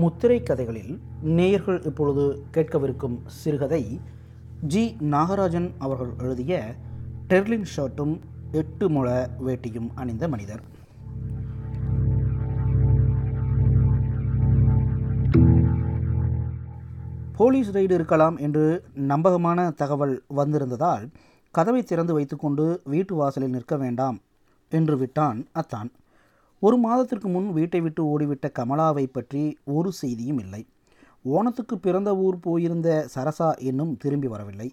முத்திரை கதைகளில் நேயர்கள் இப்பொழுது கேட்கவிருக்கும் சிறுகதை ஜி. நாகராஜன் அவர்கள் எழுதிய டெர்லின் ஷர்ட்டும் எட்டு முள வேட்டியும் அணிந்த மனிதர். போலீஸ் ரெய்டு இருக்கலாம் என்று நம்பகமான தகவல் வந்திருந்ததால் கதவை திறந்து வைத்துக்கொண்டு வீட்டு வாசலில் நிற்க வேண்டாம் என்று விட்டான் அத்தான். ஒரு மாதத்திற்கு முன் வீட்டை விட்டு ஓடிவிட்ட கமலாவை பற்றி ஒரு செய்தியும் இல்லை. ஓணத்துக்கு பிறந்த ஊர் போயிருந்த சரசா இன்னும் திரும்பி வரவில்லை.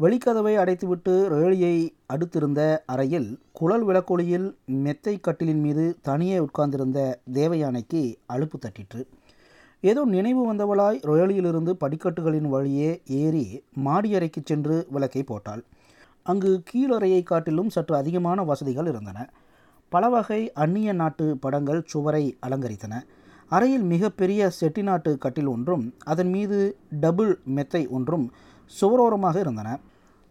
வெளிக்கதவை அடைத்துவிட்டு ரேழியை அடுத்திருந்த அறையில் குழல் விளக்கொலியில் மெத்தை கட்டிலின் மீது தனியே உட்கார்ந்திருந்த தேவயானைக்கு அலுப்பு தட்டிற்று. ஏதோ நினைவு வந்தவளாய் ரொயலியிலிருந்து படிக்கட்டுகளின் வழியே ஏறி மாடியறைக்கு சென்று விளக்கை போட்டாள். அங்கு கீழறையை காட்டிலும் சற்று அதிகமான வசதிகள் இருந்தன. பல வகை அந்நிய நாட்டு படங்கள் சுவரை அலங்கரித்தன. அறையில் மிகப்பெரிய செட்டிநாட்டு கட்டில் ஒன்றும் அதன் மீது டபுள் மெத்தை ஒன்றும் சுவரோரமாக இருந்தன.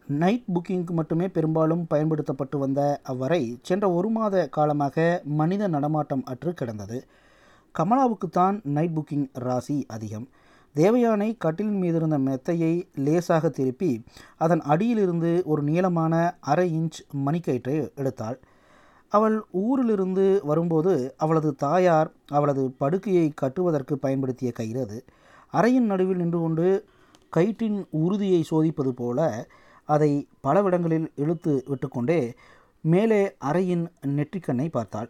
நைட் புக்கிங்க்கு மட்டுமே பெரும்பாலும் பயன்படுத்தப்பட்டு வந்த அவ்வறை சென்ற ஒரு மாத காலமாக மனித நடமாட்டம் அற்று கிடந்தது. கமலாவுக்குத்தான் நைட் புக்கிங் ராசி அதிகம். தேவயானை கட்டிலின் மீது இருந்த மெத்தையை லேசாக திருப்பி அதன் அடியிலிருந்து ஒரு நீளமான அரை இன்ச் மணிக்கயிற்றை எடுத்தாள். அவள் ஊரிலிருந்து வரும்போது அவளது தாயார் அவளது படுக்கையை கட்டுவதற்கு பயன்படுத்திய கயிறு அது. அறையின் நடுவில் நின்று கொண்டு கயிற்றின் உறுதியை சோதிப்பது போல அதை பலவிடங்களில் இழுத்து விட்டுக்கொண்டே மேலே அறையின் நெற்றிக்கண்ணை பார்த்தாள்.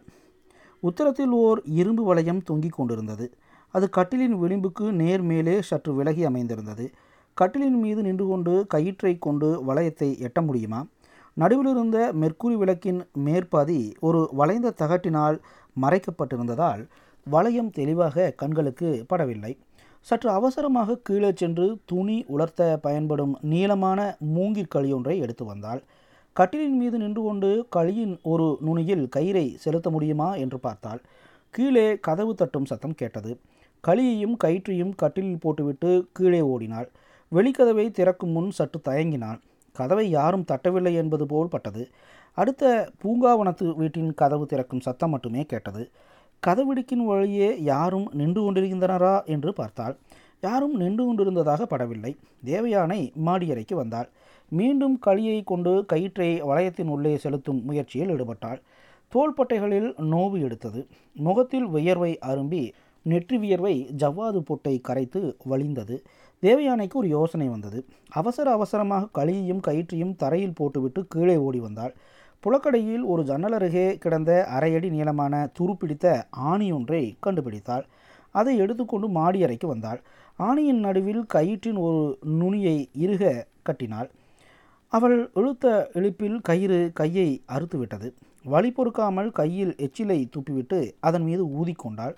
உத்தரத்தில் ஓர் இரும்பு வளையம் தொங்கிக் கொண்டிருந்தது. அது கட்டிலின் விளிம்புக்கு நேர் மேலே சற்று விலகி அமைந்திருந்தது. கட்டிலின் மீது நின்று கொண்டு கயிற்றை கொண்டு வளையத்தை எட்ட முடியுமா? நடுவிலிருந்த மெர்க்குரி விளக்கின் மேற்பாதி ஒரு வளைந்த தகட்டினால் மறைக்கப்பட்டிருந்ததால் வளையம் தெளிவாக கண்களுக்கு படவில்லை. சற்று அவசரமாக கீழே சென்று துணி உலர்த்த பயன்படும் நீளமான மூங்கிற் களியொன்றை எடுத்து வந்தாள். கட்டிலின் மீது நின்று கொண்டு களியின் ஒரு நுனியில் கயிறை செலுத்த முடியுமா என்று பார்த்தாள். கீழே கதவு தட்டும் சத்தம் கேட்டது. களியையும் கயிற்றையும் கட்டிலில் போட்டுவிட்டு கீழே ஓடினாள். வெளிக்கதவை திறக்கும் முன் சற்று தயங்கினாள். கதவை யாரும் தட்டவில்லை என்பது போல் பட்டது. அடுத்த பூங்காவனத்து வீட்டின் கதவு திறக்கும் சத்தம் மட்டுமே கேட்டது. கதவிடுக்கின் வழியே யாரும் நின்று கொண்டிருக்கின்றனரா என்று பார்த்தாள். யாரும் நின்று கொண்டிருந்ததாக படவில்லை. தேவயானை மாடியறைக்கு வந்தாள். மீண்டும் களியை கொண்டு கயிற்றை வளையத்தின் உள்ளே செலுத்தும் முயற்சியில் ஈடுபட்டாள். தோள்பட்டைகளில் நோவு எடுத்தது. முகத்தில் வியர்வை அரும்பி நெற்றி வியர்வை ஜவ்வாது பொட்டை கரைத்து வழிந்தது. தேவயானைக்கு ஒரு யோசனை வந்தது. அவசர அவசரமாக களியையும் கயிற்றையும் தரையில் போட்டுவிட்டு கீழே ஓடி வந்தாள். புலக்கடையில் ஒரு ஜன்னல் அருகே கிடந்த அரையடி நீளமான துருப்பிடித்த ஆணி ஒன்றை கண்டுபிடித்தாள். அதை எடுத்துக்கொண்டு மாடி அறைக்கு வந்தாள். ஆணியின் நடுவில் கயிற்றின் ஒரு நுனியை இறுக கட்டினாள். அவள் இழுத்த இழுப்பில் கயிறு கையை அறுத்துவிட்டது. வழி பொறுக்காமல் கையில் எச்சிலை துப்பிவிட்டு அதன் மீது ஊதிக்கொண்டாள்.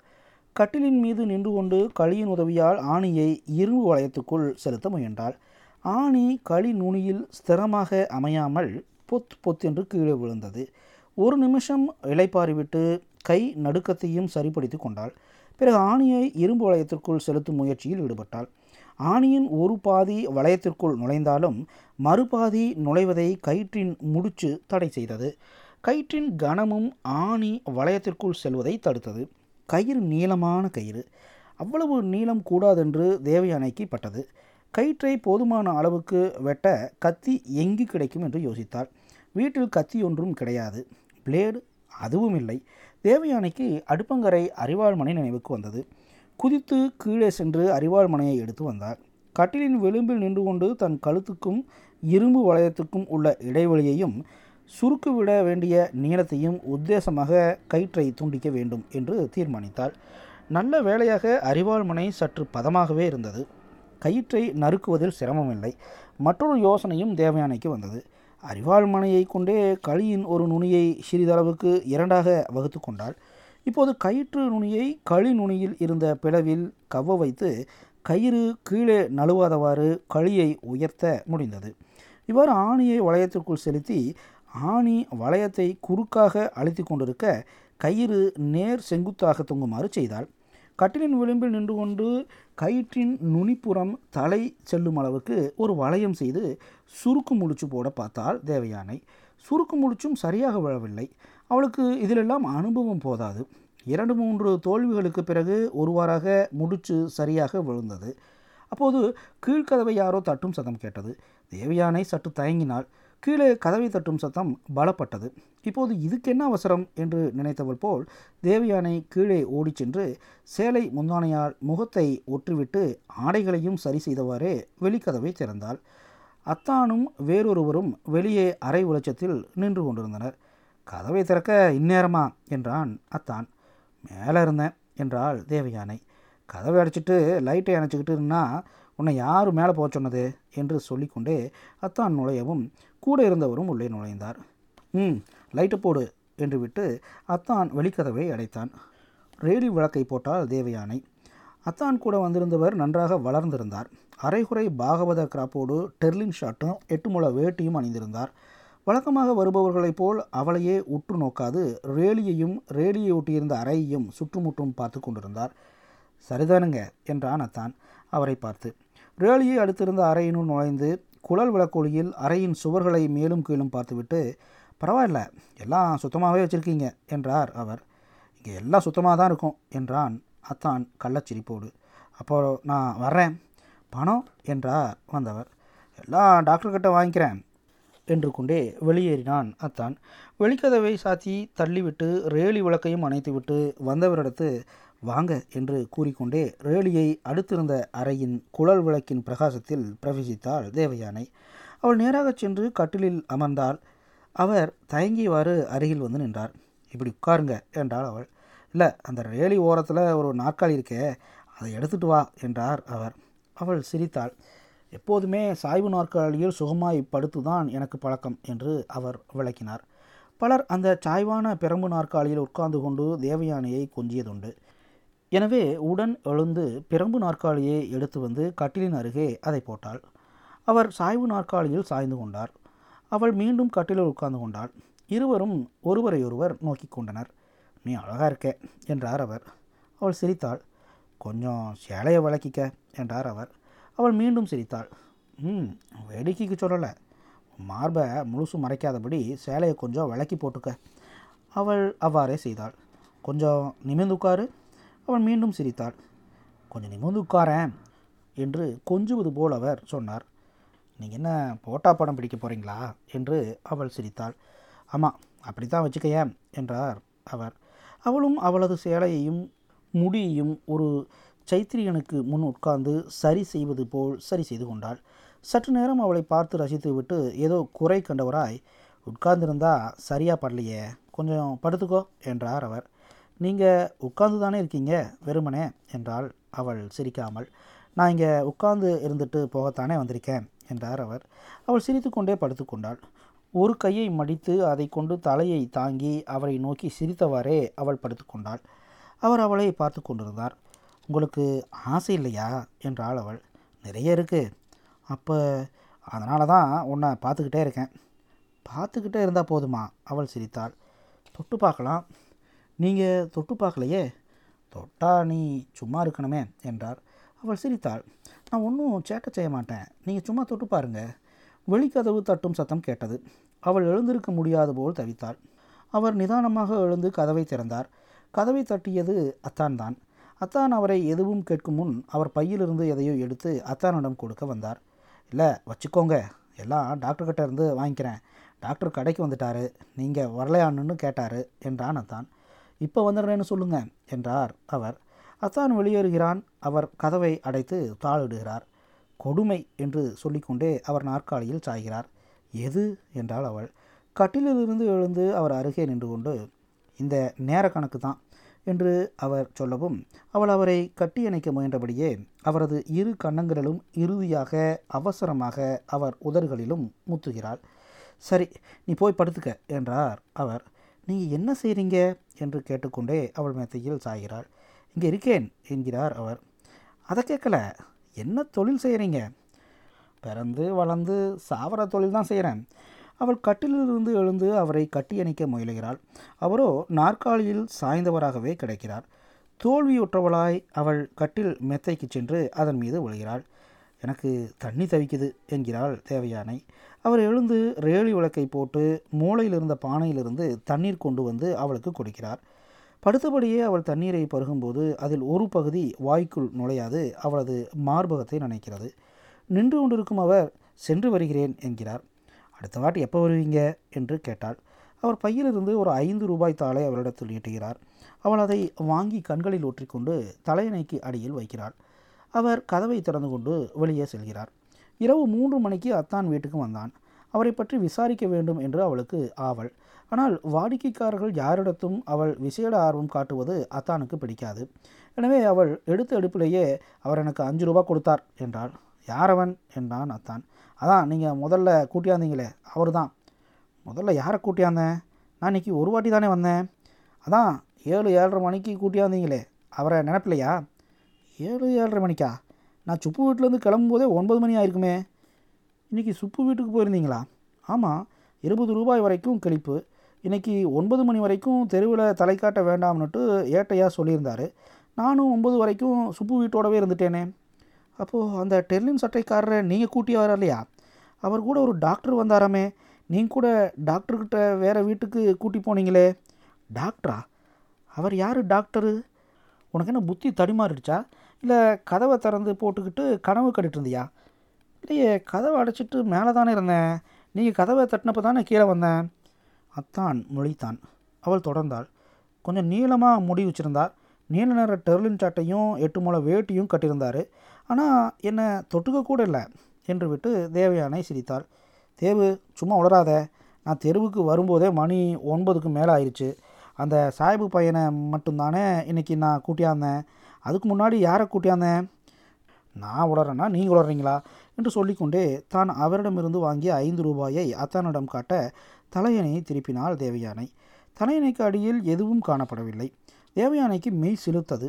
கட்டிலின் மீது நின்று கொண்டு களியின் உதவியால் ஆணியை இரும்பு வளையத்துக்குள் செலுத்த முயன்றாள். ஆணி களி நுனியில் ஸ்திரமாக அமையாமல் பொத் பொத்தென்று கீழே விழுந்தது. ஒரு நிமிஷம் இலைப்பாறிவிட்டு கை நடுக்கத்தையும் சரிப்படுத்தி கொண்டாள். பிறகு ஆணியை இரும்பு வளையத்திற்குள் செலுத்தும் முயற்சியில் ஈடுபட்டாள். ஆணியின் ஒரு பாதி வளையத்திற்குள் நுழைந்தாலும் மறுபாதி நுழைவதை கயிற்றின் முடிச்சு தடை செய்தது. கயிற்றின் கனமும் ஆணி வளையத்திற்குள் செல்வதை தடுத்தது. கயிறு நீளமான கயிறு. அவ்வளவு நீளம் கூடாதென்று தேவயானைக்கு பட்டது. கயிற்றை போதுமான அளவுக்கு வெட்ட கத்தி எங்கு கிடைக்கும் என்று யோசித்தாள். வீட்டில் கத்தி ஒன்றும் கிடையாது. பிளேடு அதுவும் இல்லை. தேவயானைக்கு அடுப்பங்கரை அரிவாள்மனை நினைவுக்கு வந்தது. குதித்து கீழே சென்று அரிவாள்மனையை எடுத்து வந்தார் கட்டிலின் விளிம்பில் நின்று கொண்டு தன் கழுத்துக்கும் இரும்பு வளையத்துக்கும் உள்ள இடைவெளியையும் சுருக்கு விட வேண்டிய நீளத்தையும் உத்தேசமாக கயிற்றை துண்டிக்க வேண்டும் என்று தீர்மானித்தாள். நல்ல வேளையாக அரிவாள்மனை சற்று பதமாகவே இருந்தது. கயிற்றை நறுக்குவதில் சிரமமில்லை. மற்றொரு யோசனையும் தேவயானைக்கு வந்தது. அரிவாள்மனையை கொண்டே களியின் ஒரு நுனியை சிறிதளவுக்கு இரண்டாக வகுத்து கொண்டாள். இப்போது கயிற்று நுனியை களி நுனியில் இருந்த பிளவில் கவ்வ வைத்து கயிறு கீழே நழுவாதவாறு களியை உயர்த்த முடிந்தது. இவ்வாறு ஆணியை வளையத்திற்குள் செலுத்தி ஆணி வளையத்தை குறுக்காக அழுத்தி கொண்டிருக்க கயிறு நேர் செங்குத்தாக தொங்குமாறு செய்தாள். கட்டிலின் விளிம்பில் நின்று கொண்டு கயிற்றின் நுனிப்புறம் தலை செல்லும் அளவுக்கு ஒரு வளையம் செய்து சுருக்கு முடிச்சு போட பார்த்தாள் தேவயானை. சுருக்கு முடிச்சும் சரியாக விழவில்லை. அவளுக்கு இதிலெல்லாம் அனுபவம் போதாது. இரண்டு மூன்று தோல்விகளுக்கு பிறகு ஒருவாறாக முடிச்சு சரியாக விழுந்தது. அப்போது கீழ்கதவை யாரோ தட்டும் சதம் கேட்டது. தேவயானை சற்று தயங்கினாள். கீழே கதவை தட்டும் சத்தம் பலப்பட்டது. இப்போது இதுக்கு என்ன அவசரம் என்று நினைத்தவள் போல் தேவயானை கீழே ஓடிச் சென்று சேலை முந்தானையால் முகத்தை ஒற்றிவிட்டு ஆடைகளையும் சரி செய்தவாறே வெளிக்கதவை திறந்தாள். அத்தானும் வேறொருவரும் வெளியே அரை வெளிச்சத்தில் நின்று கொண்டிருந்தனர். கதவை திறக்க இந்நேரமா? என்றான் அத்தான். மேலே இருந்தேன் என்றாள் தேவயானை. கதவை அடைச்சிட்டு லைட்டை அணைச்சிக்கிட்டு இருந்தா உன்னை யார் மேலே போக சொன்னது? என்று சொல்லிக்கொண்டே அத்தான் நுழையவும் கூட இருந்தவரும் உள்ளே நுழைந்தார். ம் லைட்டு போடு என்று விட்டு அத்தான் வெளிக்கதவை அடைத்தான். ரேடி விளக்கை போட்டால் தேவயானை. அத்தான் கூட வந்திருந்தவர் நன்றாக வளர்ந்திருந்தார். அரைகுறை பாகவத கிராப்போடு டெர்லின் ஷாட்டும் எட்டு முள வேட்டியும் அணிந்திருந்தார். வழக்கமாக வருபவர்களைப் போல் அவளையே உற்று நோக்காது ரேலியையும் ரேலியை ஒட்டியிருந்த அறையையும் சுற்றுமுற்றும் பார்த்து கொண்டிருந்தார். சரிதானுங்க என்றான் அத்தான். அவரை பார்த்து. ரேலியை அடுத்திருந்த அறையினுள் நுழைந்து குழல் விளக்கொலியில் அறையின் சுவர்களை மேலும் கீழும் பார்த்துவிட்டு பரவாயில்ல எல்லாம் சுத்தமாகவே வச்சுருக்கீங்க என்றார் அவர். இங்கே எல்லாம் சுத்தமாக தான் இருக்கும் என்றான் அத்தான் கள்ளச்சிரிப்போடு. அப்போ நான் வர்றேன் பணம் என்றார் வந்தவர். எல்லாம் டாக்டர்கிட்ட வாங்கிக்கிறேன் என்று கொண்டே வெளியேறினான் அத்தான். வெளிக்கதவை சாத்தி தள்ளிவிட்டு ரேலி விளக்கையும் அணைத்துவிட்டு வந்தவரிடத்து வாங்க என்று கூறிக்கொண்டே ரேலியை அடுத்திருந்த அறையின் குழல் விளக்கின் பிரகாசத்தில் பிரவேசித்தாள் தேவயானை. அவள் நேராகச் சென்று கட்டிலில் அமர்ந்தால் அவர் தயங்கியவாறு அருகில் வந்து நின்றார். இப்படி உட்காருங்க என்றாள் அவள். இல்லை அந்த ரேலி ஓரத்தில் ஒரு நாற்காலி இருக்கே அதை எடுத்துட்டு வா என்றார் அவர். அவள் சிரித்தாள். எப்போதுமே சாய்வு நாற்காலியில் சுகமாய் படுத்துதான் எனக்கு பழக்கம் என்று அவர் விளக்கினார். பலர் அந்த சாய்வான பெரம்பு நாற்காலியில் உட்கார்ந்து கொண்டு தேவயானையை கொஞ்சியதுண்டு. எனவே உடன் எழுந்து பிரம்பு நாற்காலியை எடுத்து வந்து கட்டிலின் அருகே அதை போட்டாள். அவர் சாய்வு நாற்காலியில் சாய்ந்து கொண்டார். அவள் மீண்டும் கட்டிலில் உட்கார்ந்து கொண்டாள். இருவரும் ஒருவரையொருவர் நோக்கி கொண்டனர். நீ அழகாக இருக்க என்றார் அவர். அவள் சிரித்தாள். கொஞ்சம் சேலையை விளக்கிக்க என்றார் அவர். அவள் மீண்டும் சிரித்தாள். ம் வேடிக்கைக்கு சொல்லலை. மார்பை முழுசும் மறைக்காதபடி சேலையை கொஞ்சம் விளக்கி போட்டுக்க. அவள் அவ்வாறே செய்தாள். கொஞ்சம் நிமிர்ந்து உட்காரு. அவள் மீண்டும் சிரித்தாள். கொஞ்சம் நிமிர்ந்து உட்காரேன் என்று கொஞ்சுவது போல் அவர் சொன்னார். நீங்கள் என்ன போட்டா படம் பிடிக்க போகிறீங்களா என்று அவள் சிரித்தாள். ஆமாம் அப்படி தான் வச்சுக்கையேன் என்றார் அவர். அவளும் அவளது சேலையையும் முடியையும் ஒரு சைத்திரியனுக்கு முன் உட்கார்ந்து சரி செய்வது போல் சரி செய்து கொண்டாள். சற்று நேரம் அவளை பார்த்து ரசித்துவிட்டு ஏதோ குறை கண்டவராய் உட்கார்ந்திருந்தா சரியாக படலையே கொஞ்சம் படுத்துக்கோ என்றார் அவர். நீங்கள் உட்கார்ந்து தானே இருக்கீங்க வெறுமனே என்றாள் அவள் சிரிக்காமல். நான் இங்கே உட்கார்ந்து இருந்துட்டு போகத்தானே வந்திருக்கேன் என்றார் அவர். அவள் சிரித்துக்கொண்டே படுத்துக்கொண்டாள் ஒரு கையை மடித்து அதை கொண்டு தலையை தாங்கி அவரை நோக்கி சிரித்தவாறே அவள் படுத்துக்கொண்டாள் அவர் அவளை பார்த்து கொண்டிருந்தார். உங்களுக்கு ஆசை இல்லையா? என்றாள் அவள். நிறைய இருக்குது அப்போ அதனால தான் உன்னை பார்த்துக்கிட்டே இருக்கேன். பார்த்துக்கிட்டே இருந்தால் போதுமா? அவள் சிரித்தாள். தொட்டு பார்க்கலாம். நீங்கள் தொட்டு பார்க்கலையே? தொட்டா நீ சும்மா இருக்கணுமே என்றார். அவள் சிரித்தாள். நான் ஒன்றும் சேட்டை செய்ய மாட்டேன். நீங்கள் சும்மா தொட்டு பாருங்க. வெளிக்கதவு தட்டும் சத்தம் கேட்டது. அவள் எழுந்திருக்க முடியாது போல் தவித்தாள். அவர் நிதானமாக எழுந்து கதவை திறந்தார். கதவை தட்டியது அத்தான் தான் அத்தான் அவரை எதுவும் கேட்கும் முன் அவர் பையிலிருந்து எதையோ எடுத்து அத்தானிடம் கொடுக்க வந்தார். இல்லை வச்சுக்கோங்க. எல்லாம் டாக்டர்கிட்ட இருந்து வாங்கிக்கிறேன். டாக்டர் கடைக்கு வந்துட்டாரு. நீங்கள் வரலையான்னு கேட்டார் என்றான் அத்தான். இப்போ வந்துடுறேன்னு சொல்லுங்க என்றார் அவர். அத்தான் வெளியேறுகிறான் அவர் கதவை அடைத்து தாளிடுகிறார். கொடுமை என்று சொல்லிக்கொண்டே அவர் நாற்காலியில் சாய்கிறார். எது? என்றாள் அவள். கட்டிலிலிருந்து எழுந்து அவர் அருகே நின்று கொண்டு இந்த நேர கணக்கு தான் என்று அவர் சொல்லவும் அவள் அவரை கட்டியணைக்க முயன்றபடியே அவரது இரு கன்னங்களிலும் இறுதியாக அவசரமாக அவர் உதறுகளிலும் முத்துகிறாள். சரி நீ போய் படுத்துக்க என்றார் அவர். நீங்கள் என்ன செய்கிறீங்க என்று கேட்டுக்கொண்டே அவள் மெத்தையில் சாய்கிறாள் இங்கே இருக்கேன் என்கிறார் அவர். அதை கேட்கல என்ன தொழில் செய்கிறீங்க பிறந்து வளர்ந்து சாவர தொழில் தான் செய்கிறேன் அவள் கட்டிலிருந்து எழுந்து அவரை கட்டியணைக்க முயலுகிறாள். அவரோ நாற்காலியில் சாய்ந்தவராகவே கிடைக்கிறார். தோல்வியுற்றவளாய் அவள் கட்டில் மெத்தைக்கு சென்று அதன் மீது விழுகிறாள் எனக்கு தண்ணி தவிக்குது என்கிறாள் தேவயானை. அவர் எழுந்து ரேலி விளக்கை போட்டு மூளையில் இருந்த பானையிலிருந்து தண்ணீர் கொண்டு வந்து அவளுக்கு கொடுக்கிறார். படுத்தபடியே அவள் தண்ணீரை பருகும்போது அதில் ஒரு பகுதி வாய்க்குள் நுழையாது அவளது மார்பகத்தை நினைக்கிறது. நின்று கொண்டிருக்கும் அவர் சென்று வருகிறேன் என்கிறார். அடுத்த வாட்டி எப்போ வருவீங்க? என்று கேட்டாள். அவர் பையிலிருந்து ஒரு ஐந்து ரூபாய் தாளை அவரிடத்தில் நீட்டுகிறார் அவள் அதை வாங்கி கண்களில் ஊற்றிக்கொண்டு தலையணைக்கு அடியில் வைக்கிறாள். அவர் கதவை திறந்து கொண்டு வெளியே செல்கிறார். இரவு மூன்று மணிக்கு அத்தான் வீட்டுக்கு வந்தான். அவரை பற்றி விசாரிக்க வேண்டும் என்று அவளுக்கு ஆவல். ஆனால் வாடிக்கைக்காரர்கள் யாரிடத்தும் அவள் விசேட ஆர்வம் காட்டுவது அத்தானுக்கு பிடிக்காது. எனவே அவள் எடுத்த எடுப்பிலேயே அவர் எனக்கு அஞ்சு ரூபா கொடுத்தார் என்றாள். யாரவன் என்றான் அத்தான். அதான் நீங்கள் முதல்ல கூட்டியாந்தீங்களே அவர் தான் முதல்ல யாரை கூட்டியாந்தேன் நான் இன்னைக்கு ஒரு வாட்டி தானே வந்தேன். அதான் ஏழு ஏழரை மணிக்கு கூட்டியாந்தீங்களே அவரை நினப்பில்லையா ஏழு ஏழரை மணிக்கா? நான் சுப்பு வீட்டிலேருந்து கிளம்பும்போதே ஒன்பது மணி ஆயிருக்குமே. இன்றைக்கி சுப்பு வீட்டுக்கு போயிருந்தீங்களா? ஆமாம் இருபது ரூபாய் வரைக்கும் கழிப்பு. இன்றைக்கி ஒன்பது மணி வரைக்கும் தெருவில் தலை காட்ட வேண்டாம்னுட்டு ஏட்டையாக சொல்லியிருந்தார். நானும் ஒம்பது வரைக்கும் சுப்பு வீட்டோடவே இருந்துட்டேனே. அப்போது அந்த டெர்லின் சட்டைக்காரரை நீங்கள் கூட்டி வர இல்லையா அவர் கூட ஒரு டாக்டர் வந்தாராமே. நீங்கள் கூட டாக்டர்கிட்ட வேறு வீட்டுக்கு கூட்டி போனீங்களே. டாக்டரா? அவர் யார் டாக்டரு? உனக்கு என்ன புத்தி தடுமாறிடுச்சா? இல்லை கதவை திறந்து போட்டுக்கிட்டு கனவு கட்டிட்டு இருந்தியா? இல்லையே கதவை அடைச்சிட்டு மேலே தானே இருந்தேன். நீங்கள் கதவை தட்டினப்போ தானே கீழே வந்தேன். அத்தான் முழித்தான். அவள் தொடர்ந்தாள். கொஞ்சம் நீளமாக முடி வச்சுருந்தார். நீல நிற டெர்லின் சாட்டையும் எட்டு முளை வேட்டியும் கட்டியிருந்தார். ஆனால் என்னை தொட்டுக்க கூட இல்லை என்று விட்டு தேவயானை சிரித்தாள். தேவு சும்மா உளராத நான் தெருவுக்கு வரும்போதே மணி ஒன்பதுக்கு மேலே ஆயிடுச்சு. அந்த சாய்பு பையனை மட்டும்தானே இன்றைக்கி நான் கூட்டியாந்தேன் அதுக்கு முன்னாடி யாரை கூட்டியாந்தேன் நான் உளறேன்னா நீங்கள் உளறீங்களா? என்று சொல்லிக்கொண்டே தான் அவரிடமிருந்து வாங்கிய ஐந்து ரூபாயை அத்தானிடம் காட்ட தலையணையை திருப்பினாள் தேவயானை. தலையணைக்கு அடியில் எதுவும் காணப்படவில்லை. தேவயானைக்கு மெய் சிலுத்தது.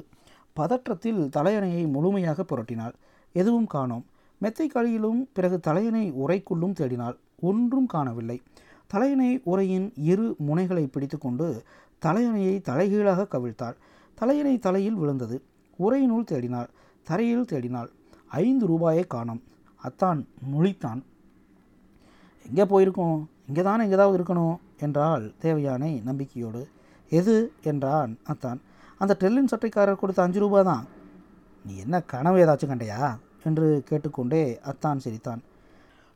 பதற்றத்தில் தலையணையை முழுமையாக புரட்டினாள். எதுவும் காணோம். மெத்தை கழியிலும் பிறகு தலையணை உரைக்குள்ளும் தேடினாள். ஒன்றும் காணவில்லை. தலையணை உரையின் இரு முனைகளை பிடித்துக்கொண்டு தலையணையை தலைகீழாக கவிழ்த்தாள். தலையணை தலையில் விழுந்தது. உரையினுள் தேடினாள். தரையில் தேடினாள். ஐந்து ரூபாயை காணோம். அத்தான் முழித்தான். எங்கே போயிருக்கோம்? இங்கே தானே எங்கேதாவது இருக்கணும் என்றாள் தேவையானை நம்பிக்கையோடு. எது என்றான் அத்தான். அந்த டெல்லின் சட்டைக்காரர் கொடுத்த அஞ்சு ரூபா தான் நீ என்ன கனவு ஏதாச்சும் கண்டையா? என்று கேட்டுக்கொண்டே அத்தான் சிரித்தான்.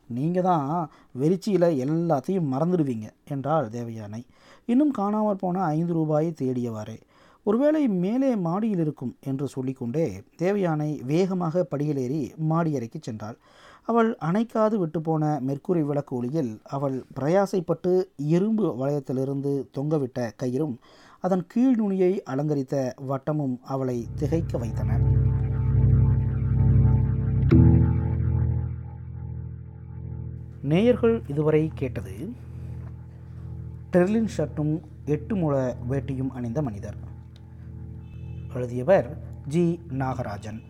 நீங்கள் தான் வெறிச்சியில் எல்லாத்தையும் மறந்துடுவீங்க என்றாள் தேவயானை. இன்னும் காணாமற் போன ஐந்து ரூபாயை தேடியவாறே. ஒருவேளை மேலே மாடியில் இருக்கும் என்று சொல்லிக்கொண்டே தேவயானை வேகமாக படியிலேறி மாடியறைக்கு சென்றாள். அவள் அணைக்காது விட்டுப்போன மெர்க்குரி விளக்கு ஒளியில் அவள் பிரயாசைப்பட்டு இரும்பு வளையத்திலிருந்து தொங்கவிட்ட கயிறும் அதன் கீழ் நுனியை அலங்கரித்த வட்டமும் அவளை திகைக்க வைத்தன. நேயர்கள் இதுவரை கேட்டது டெர்லின் ஷர்ட்டும் எட்டு முழ வேட்டியும் அணிந்த மனிதர். எழுதியவர் ஜி நாகராஜன்.